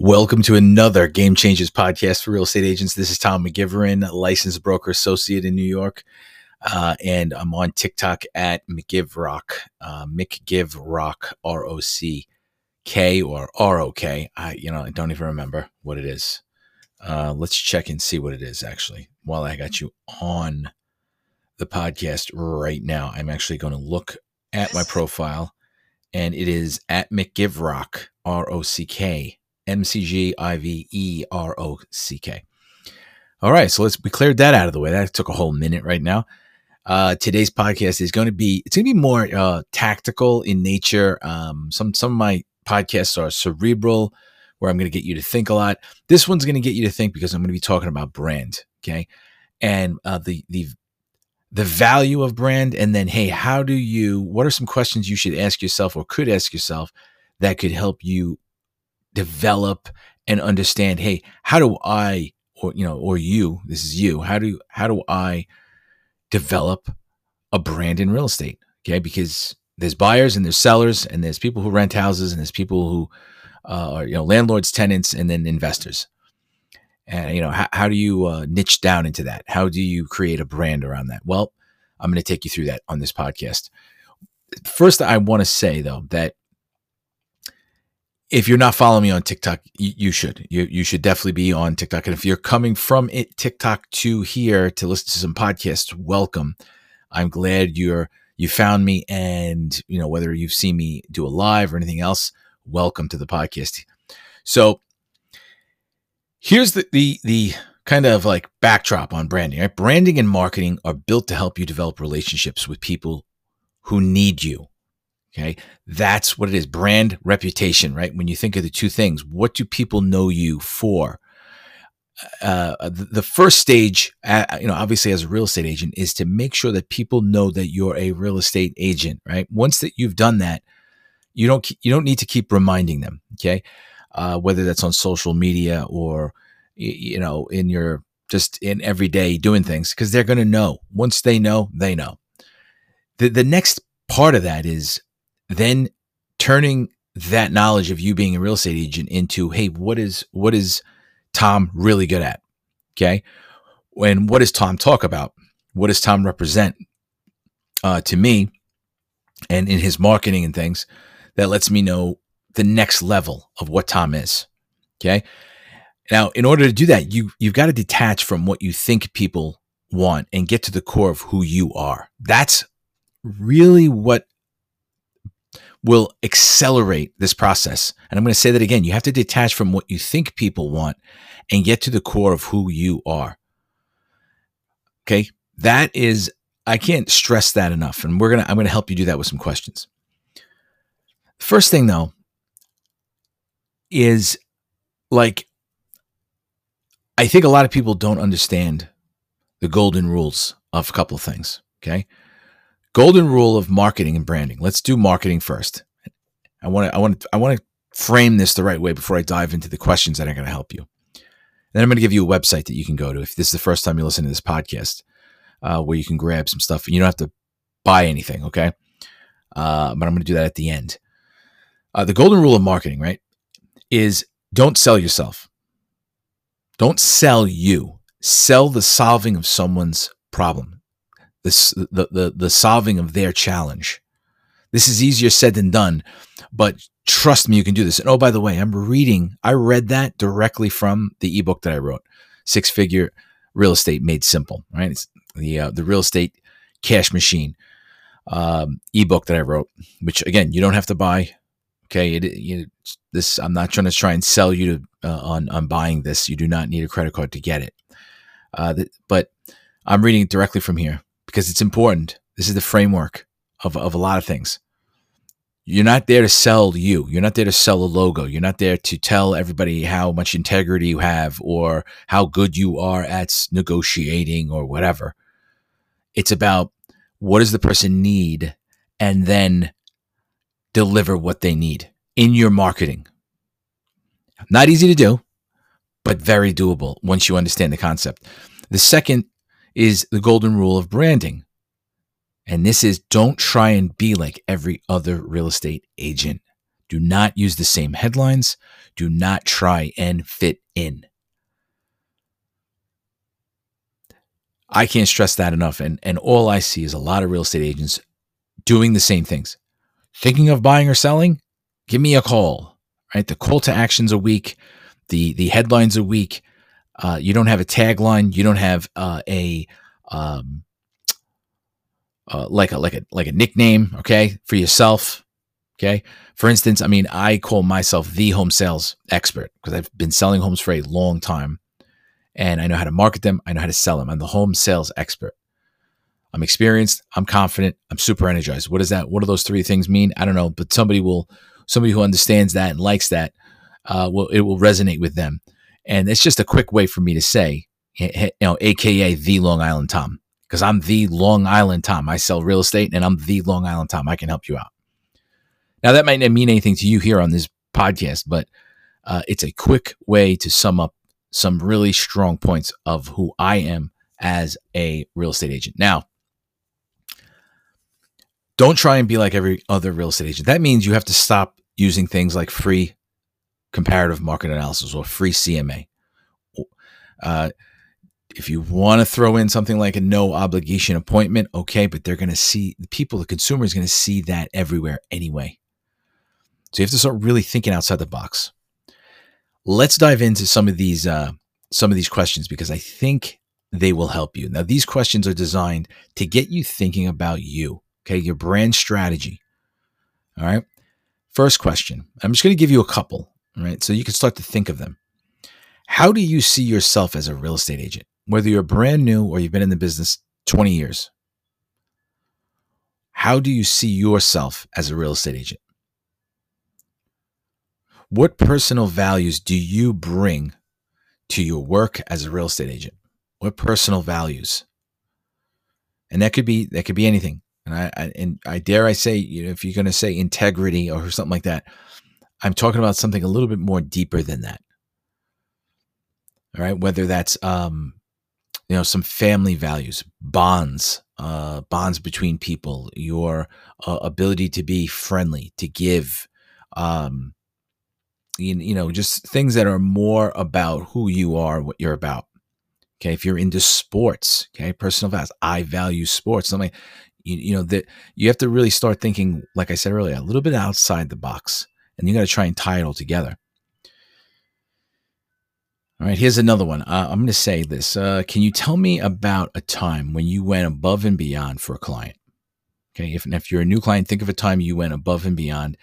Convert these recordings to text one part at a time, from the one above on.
Welcome to another Game Changers podcast for real estate agents. This is Tom McGivern, licensed broker associate in New York. Uh, and I'm on TikTok at McGivrock, uh, McGivrock, R O C K or R O K. I, you know, I don't even remember what it is. Uh, let's check and see what it is actually while I got you on the podcast right now. I'm actually going to look at my profile and it is at McGivrock, R O C K M C G I V E R O C K. All right, so let's we cleared that out of the way. That took a whole minute right now. Uh, today's podcast is going to be it's going to be more uh, tactical in nature. Um, some some of my podcasts are cerebral, where I'm going to get you to think a lot. This one's going to get you to think because I'm going to be talking about brand, okay, and uh, the the the value of brand, and then hey, how do you? What are some questions you should ask yourself or could ask yourself that could help you develop and understand hey how do i or you know or you this is you how do how do i develop a brand in real estate? Okay because there's buyers and there's sellers and there's people who rent houses and there's people who uh, are you know landlords tenants and then investors. And you know how, how do you uh, niche down into that? How do you create a brand around that? Well i'm going to take you through that on this podcast. First i want to say though that if you're not following me on TikTok, you, you, should. You you should definitely be on TikTok. And if you're coming from it TikTok to here to listen to some podcasts, welcome. I'm glad you're you found me, and you know whether you've seen me do a live or anything else, welcome to the podcast. So here's the the the kind of like backdrop on branding. Right, branding and marketing are built to help you develop relationships with people who need you Okay. That's what it is. Brand reputation, right? When you think of the two things, what do people know you for? Uh, uh the first stage, uh, you know, obviously as a real estate agent is to make sure that people know that you're a real estate agent, right? Once that you've done that, you don't, you don't need to keep reminding them. Okay. Uh, whether that's on social media or, you know, in your, just in everyday doing things, because they're going to know. Once they know, they know. The, the next part of that is then turning that knowledge of you being a real estate agent into, hey, what is what is Tom really good at? Okay. And what does Tom talk about? What does Tom represent uh, to me and in his marketing and things that lets me know the next level of what Tom is. Okay. Now, in order to do that, you you've got to detach from what you think people want and get to the core of who you are. That's really what will accelerate this process. And I'm going to say that again. You have to detach from what you think people want and get to the core of who you are. Okay. That is, I can't stress that enough. And we're going to, I'm going to help you do that with some questions. First thing though is like, I think a lot of people don't understand the golden rules of a couple of things. Okay. Golden rule of marketing and branding. Let's do marketing first. I want to I want to I want to frame this the right way before I dive into the questions that are going to help you. Then I'm going to give you a website that you can go to if this is the first time you listen to this podcast, uh, where you can grab some stuff. You don't have to buy anything, okay? Uh, but I'm going to do that at the end. Uh, the golden rule of marketing, right, is don't sell yourself. Don't sell you. Sell the solving of someone's problem the, the, the, the solving of their challenge. This is easier said than done, but trust me, you can do this. And oh, by the way, I'm reading, I read that directly from the ebook that I wrote, Six Figure Real Estate Made Simple, right? It's the, uh, the real estate cash machine um, ebook that I wrote, which again, you don't have to buy. Okay. It, you, this, I'm not trying to try and sell you to, uh, on, on buying this. You do not need a credit card to get it. Uh, but I'm reading it directly from here because it's important. This is the framework of, of a lot of things. You're not there to sell you. You're not there to sell a logo. You're not there to tell everybody how much integrity you have or how good you are at negotiating or whatever. It's about what does the person need and then deliver what they need in your marketing. Not easy to do, but very doable once you understand the concept. The second is the golden rule of branding. And this is don't try and be like every other real estate agent. Do not use the same headlines. Do not try and fit in. I can't stress that enough. And, and all I see is a lot of real estate agents doing the same things. Thinking of buying or selling? Give me a call. Right? The call to actions a week, the the headlines a week. Uh, you don't have a tagline. You don't have uh, a um, uh, like a like a like a nickname. Okay, for yourself. Okay. For instance, I mean, I call myself the home sales expert because I've been selling homes for a long time and I know how to market them. I know how to sell them. I'm the home sales expert. I'm experienced. I'm confident. I'm super energized. What does that? What do those three things mean? I don't know, but somebody will, somebody who understands that and likes that, uh, will it will resonate with them. And it's just a quick way for me to say, you know, AKA the Long Island Tom, because I'm the Long Island Tom. I sell real estate, and I'm the Long Island Tom. I can help you out. Now that might not mean anything to you here on this podcast, but uh, it's a quick way to sum up some really strong points of who I am as a real estate agent. Now, don't try and be like every other real estate agent. That means you have to stop using things like free comparative market analysis or free CMA. Uh, if you want to throw in something like a no obligation appointment, okay, but they're going to see the people, the consumer is going to see that everywhere anyway. So you have to start really thinking outside the box let's dive into some of these uh, some of these questions because I think they will help you. Now, these questions are designed to get you thinking about you, okay, your brand strategy. All right. First question. I'm just going to give you a couple, right, so you can start to think of them. How do you see yourself as a real estate agent, whether you're brand new or you've been in the business 20 years? How do you see yourself as a real estate agent? What personal values do you bring to your work as a real estate agent? What personal values? And that could be that could be anything. And I, I and I dare I say, you know, if you're going to say integrity or something like that, I'm talking about something a little bit more deeper than that. All right, whether that's um, you know, some family values, bonds, uh, bonds between people, your uh, ability to be friendly, to give, um, you, you know, just things that are more about who you are, what you're about. Okay. If you're into sports, okay, personal values, I value sports. Something, you, you know, that you have to really start thinking, like I said earlier, a little bit outside the box and you got to try and tie it all together. All right, here's another one. Uh, I'm going to say this. Uh, can you tell me about a time when you went above and beyond for a client? Okay, if, if you're a new client, think of a time you went above and beyond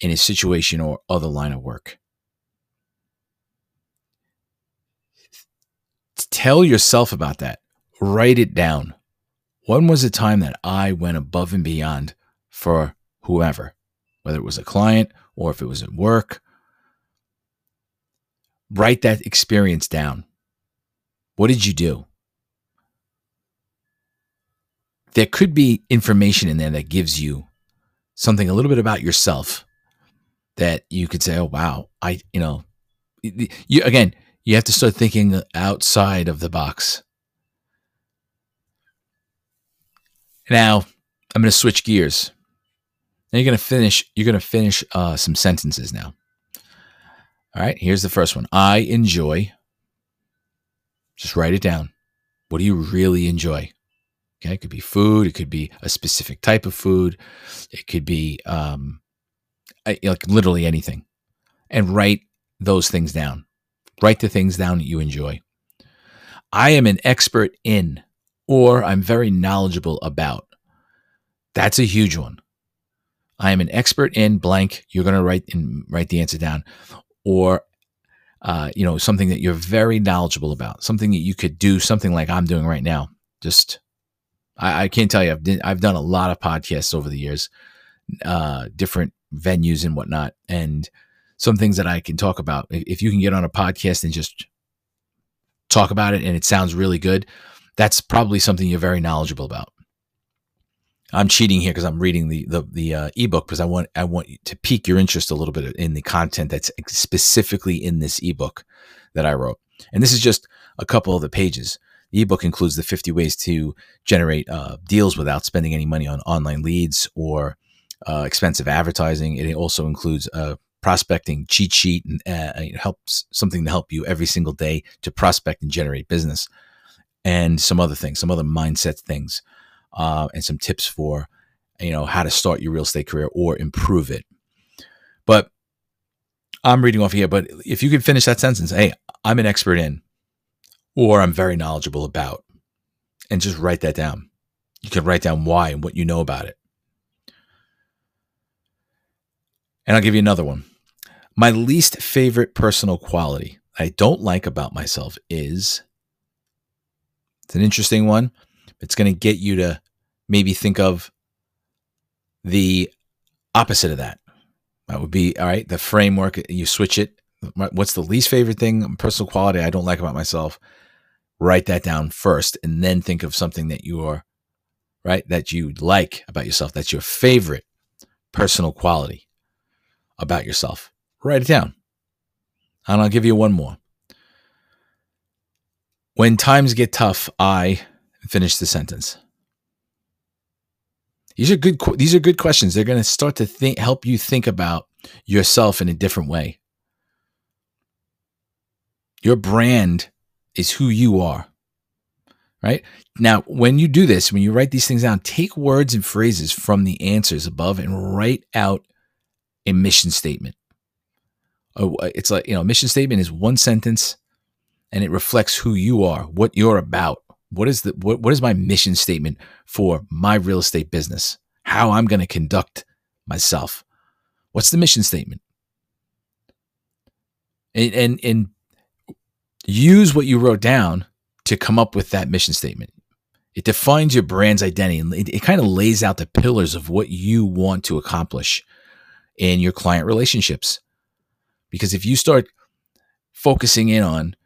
in a situation or other line of work. Tell yourself about that. Write it down. When was the time that I went above and beyond for whoever, whether it was a client or if it was at work? Write that experience down. What did you do? There could be information in there that gives you something a little bit about yourself that you could say, "Oh wow, I you know," you again, you have to start thinking outside of the box. Now, I'm going to switch gears. Now you're to finish. You're to finish uh, some sentences now. All right. Here's the first one. I enjoy. Just write it down. What do you really enjoy? Okay, it could be food. It could be a specific type of food. It could be um, like literally anything, and write those things down. Write the things down that you enjoy. I am an expert in, or I'm very knowledgeable about. That's a huge one. I am an expert in blank. You're going to write and write the answer down, or uh, you know something that you're very knowledgeable about, something that you could do, something like I'm doing right now. Just I, I can't tell you. I've did, I've done a lot of podcasts over the years, uh, different venues and whatnot, and some things that I can talk about. If you can get on a podcast and just talk about it and it sounds really good, that's probably something you're very knowledgeable about. I'm cheating here because I'm reading the the, the uh, ebook because I want I want to pique your interest a little bit in the content that's specifically in this ebook that I wrote. And this is just a couple of the pages. The ebook includes the 50 ways to generate uh, deals without spending any money on online leads or uh, expensive advertising. It also includes a prospecting cheat sheet and uh, it helps something to help you every single day to prospect and generate business, and some other things, some other mindset things, uh, and some tips for you know how to start your real estate career or improve it. But I'm reading off here, but if you could finish that sentence, hey, I'm an expert in, or I'm very knowledgeable about, and just write that down. You can write down why and what you know about it. And I'll give you another one. My least favorite personal quality I don't like about myself is it's an interesting one. It's going to get you to maybe think of the opposite of that. That would be all right. The framework, you switch it. What's the least favorite thing, personal quality I don't like about myself? Write that down first and then think of something that you are, right, that you like about yourself. That's your favorite personal quality about yourself. Write it down. And I'll give you one more. When times get tough, I finish the sentence. These are good. These are good questions. They're going to start to think, help you think about yourself in a different way. Your brand is who you are. Right now, when you do this, when you write these things down, take words and phrases from the answers above and write out a mission statement. It's like you know, a mission statement is one sentence, and it reflects who you are, what you're about. What is the what, what is my mission statement for my real estate business? How I'm going to conduct myself. What's the mission statement? And, and and use what you wrote down to come up with that mission statement. It defines your brand's identity and it, it kind of lays out the pillars of what you want to accomplish in your client relationships. Because if you start focusing in on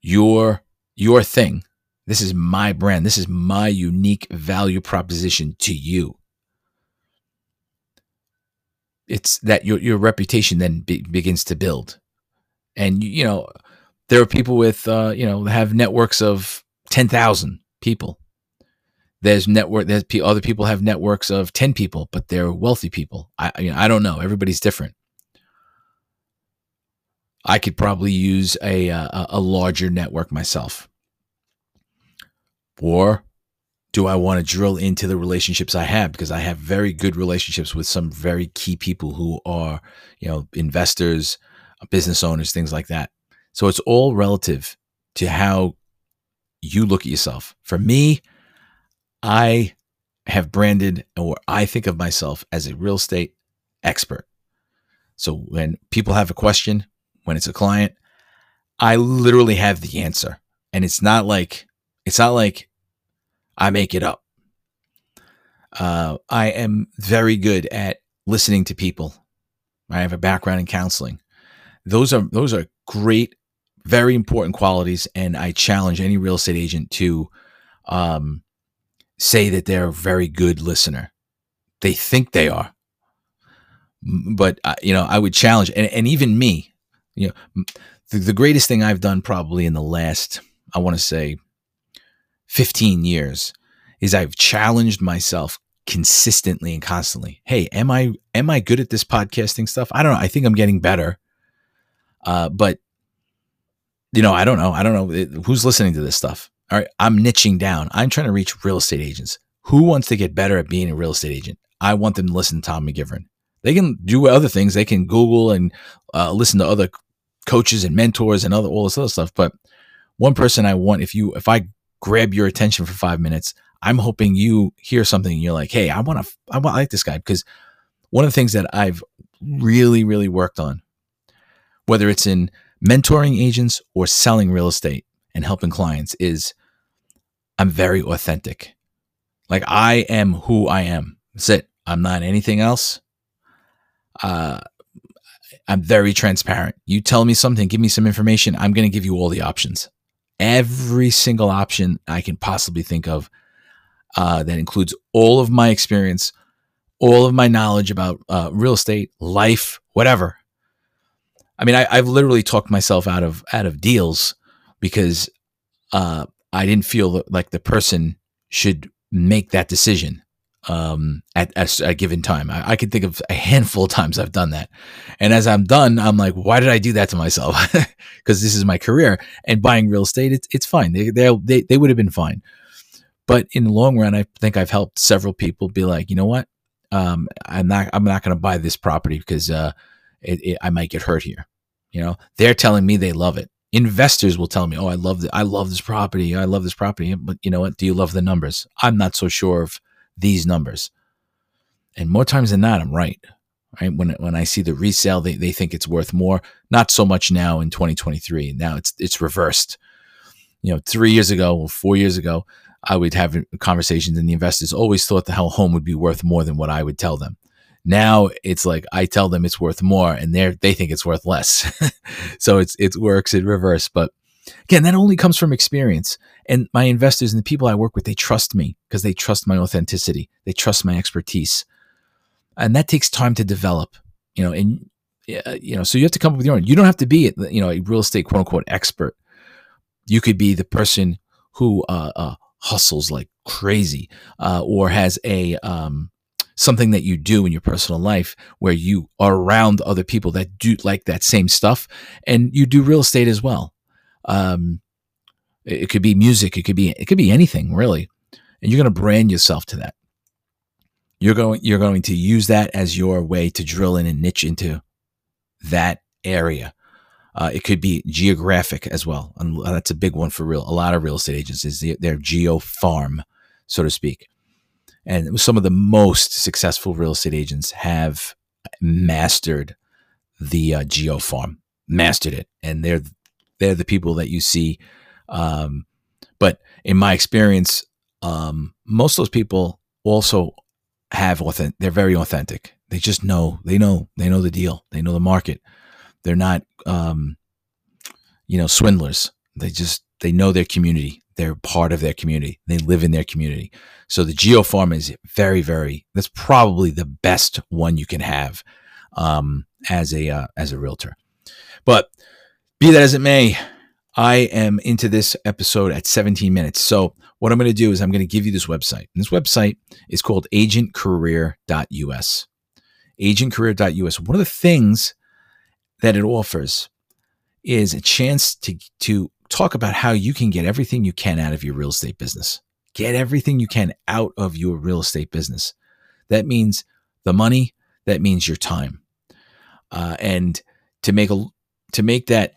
your your thing, this is my brand. This is my unique value proposition to you. It's that your your reputation then be, begins to build, and you know there are people with uh, you know have networks of ten thousand people. There's network. There's other people have networks of ten people, but they're wealthy people. I you know, I don't know. Everybody's different. I could probably use a, a, a larger network myself. Or do I want to drill into the relationships I have? Because I have very good relationships with some very key people who are, you know, investors, business owners, things like that. So it's all relative to how you look at yourself. For me, I have branded or I think of myself as a real estate expert. So when people have a question, when it's a client, I literally have the answer. And it's not like it's not like I make it up. Uh, I am very good at listening to people. I have a background in counseling. Those are those are great, very important qualities, and I challenge any real estate agent to um, say that they're a very good listener. They think they are, but uh, you know I would challenge, and, and even me, you know, the, the greatest thing I've done probably in the last, I want to say, 15 years is I've challenged myself consistently and constantly. Hey, am I am I good at this podcasting stuff? I don't know. I think I'm getting better. Uh, but you know, I don't know. I don't know who's listening to this stuff. All right, I'm niching down. I'm trying to reach real estate agents. Who wants to get better at being a real estate agent? I want them to listen to Tom McGivern. They can do other things. They can Google and uh, listen to other coaches and mentors and other all this other stuff. But one person I want, if you if I grab your attention for five minutes. I'm hoping you hear something you're like, hey, I want to, I want like this guy because one of the things that I've really, really worked on, whether it's in mentoring agents or selling real estate and helping clients, is I'm very authentic. Like I am who I am. That's it. I'm not anything else. Uh, I'm very transparent. You tell me something, give me some information. I'm going to give you all the options every single option I can possibly think of uh, that includes all of my experience, all of my knowledge about uh, real estate, life, whatever. I mean, I, have literally talked myself out of out of deals because uh, I didn't feel like the person should make that decision um, at, at a given time. I, I can think of a handful of times I've done that. And as I'm done, I'm like, why did I do that to myself? Because this is my career and buying real estate, it's, it's fine. They, they, they would have been fine. But in the long run, I think I've helped several people be like, you know what? Um, I'm not, I'm not going to buy this property because, uh, it, it, I might get hurt here. You know, they're telling me they love it. Investors will tell me, "Oh, I love the, I love this property. I love this property." But you know what? Do you love the numbers? I'm not so sure of these numbers. And more times than not, I'm right. Right when when I see the resale, they, they think it's worth more. Not so much now in 2023. Now it's it's reversed. You know, three years ago or four years ago, I would have conversations, and the investors always thought the hell home would be worth more than what I would tell them. Now it's like I tell them it's worth more, and they they think it's worth less. so it's it works in reverse. But again, that only comes from experience. And my investors and the people I work with, they trust me because they trust my authenticity. They trust my expertise. And that takes time to develop, you know, and, you know, so you have to come up with your own. You don't have to be, you know, a real estate quote unquote expert. You could be the person who uh, uh, hustles like crazy uh, or has a, um, something that you do in your personal life where you are around other people that do like that same stuff and you do real estate as well. Um, it could be music. It could be it could be anything really, and you're going to brand yourself to that. You're going you're going to use that as your way to drill in and niche into that area. Uh, it could be geographic as well, and that's a big one for real. A lot of real estate agents is their geo farm, so to speak. And some of the most successful real estate agents have mastered the uh, geo farm, mastered it, and they're they're the people that you see um, but in my experience, um, most of those people also have authentic. They're very authentic. They just know. They know. They know the deal. They know the market. They're not, um, you know, swindlers. They just they know their community. They're part of their community. They live in their community. So the geo farm is very, very. That's probably the best one you can have um, as a uh, as a realtor. But be that as it may, I am into this episode at 17 minutes. So, what I'm going to do is I'm going to give you this website. And this website is called agentcareer.us. Agentcareer.us. One of the things that it offers is a chance to, to talk about how you can get everything you can out of your real estate business. Get everything you can out of your real estate business. That means the money, that means your time. Uh, and to make a to make that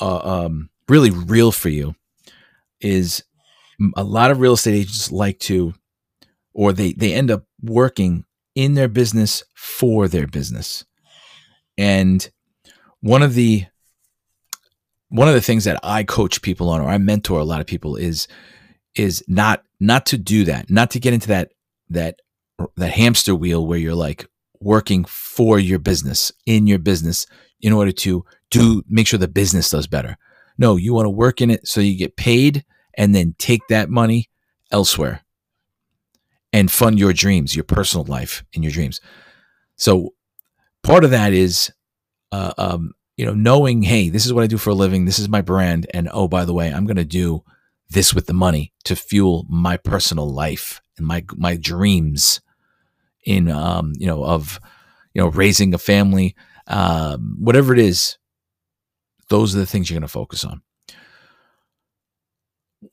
uh, um, really real for you is a lot of real estate agents like to or they they end up working in their business for their business. And one of the one of the things that I coach people on or I mentor a lot of people is is not not to do that not to get into that that that hamster wheel where you're like working for your business in your business in order to do make sure the business does better no, you want to work in it so you get paid and then take that money elsewhere and fund your dreams, your personal life and your dreams. So part of that is, uh, um, you know, knowing, hey, this is what I do for a living. This is my brand. And oh, by the way, I'm going to do this with the money to fuel my personal life and my, my dreams in, um, you know, of, you know, raising a family, um, whatever it is, those are the things you're going to focus on.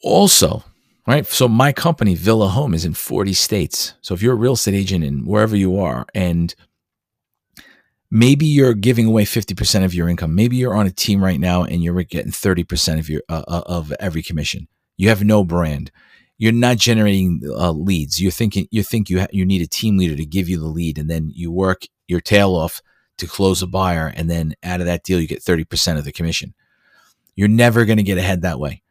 Also, right? So my company, Villa Home, is in 40 states. So if you're a real estate agent in wherever you are, and maybe you're giving away 50% of your income, maybe you're on a team right now and you're getting 30% of your uh, uh, of every commission. You have no brand. You're not generating uh, leads. You're thinking you think you ha- you need a team leader to give you the lead, and then you work your tail off to close a buyer. And then out of that deal, you get 30% of the commission. You're never going to get ahead that way.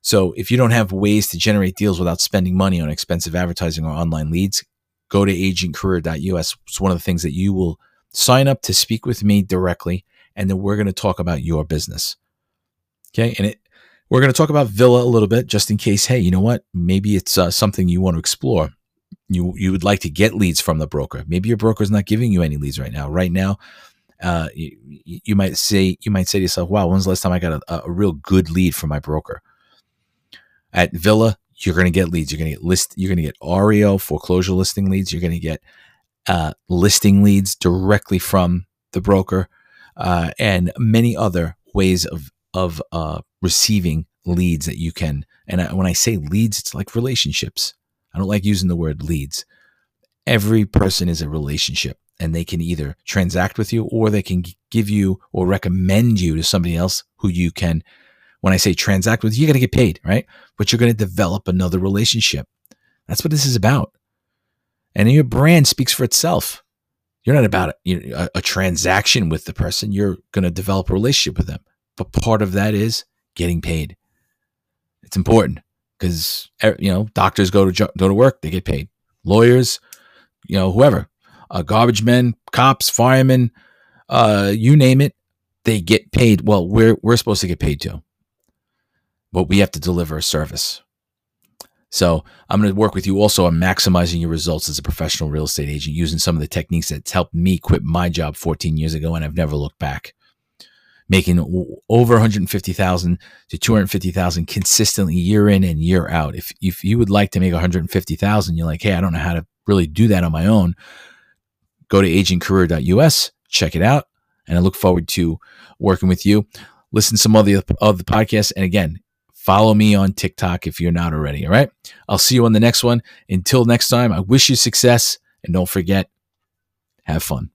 So if you don't have ways to generate deals without spending money on expensive advertising or online leads, go to agentcareer.us. It's one of the things that you will sign up to speak with me directly. And then we're going to talk about your business. Okay. And it, we're going to talk about Villa a little bit just in case, hey, you know what? Maybe it's uh, something you want to explore you you would like to get leads from the broker. Maybe your broker is not giving you any leads right now. Right now, uh, you, you, might say you might say to yourself, "Wow, when's the last time I got a, a real good lead from my broker?" At Villa, you're going to get leads. You're going to get list. You're going to get REO foreclosure listing leads. You're going to get uh, listing leads directly from the broker, uh, and many other ways of of uh, receiving leads that you can. And when I say leads, it's like relationships. I don't like using the word leads. Every person is a relationship, and they can either transact with you or they can give you or recommend you to somebody else who you can when I say transact with, you're going to get paid, right? But you're going to develop another relationship. That's what this is about. And your brand speaks for itself. You're not about a, a transaction with the person. You're going to develop a relationship with them. But part of that is getting paid. It's important because you know doctors go to go to work, they get paid. Lawyers, you know, whoever, uh, garbage men, cops, firemen, uh, you name it, they get paid. Well, we're we're supposed to get paid too but we have to deliver a service. So I'm going to work with you also on maximizing your results as a professional real estate agent using some of the techniques that's helped me quit my job 14 years ago and I've never looked back. Making over 150,000 to 250,000 consistently year in and year out. If if you would like to make 150,000, you're like, "Hey, I don't know how to really do that on my own." Go to agentcareer.us, check it out, and I look forward to working with you. Listen to some of the of the podcasts and again, Follow me on TikTok if you're not already. All right. I'll see you on the next one. Until next time, I wish you success and don't forget, have fun.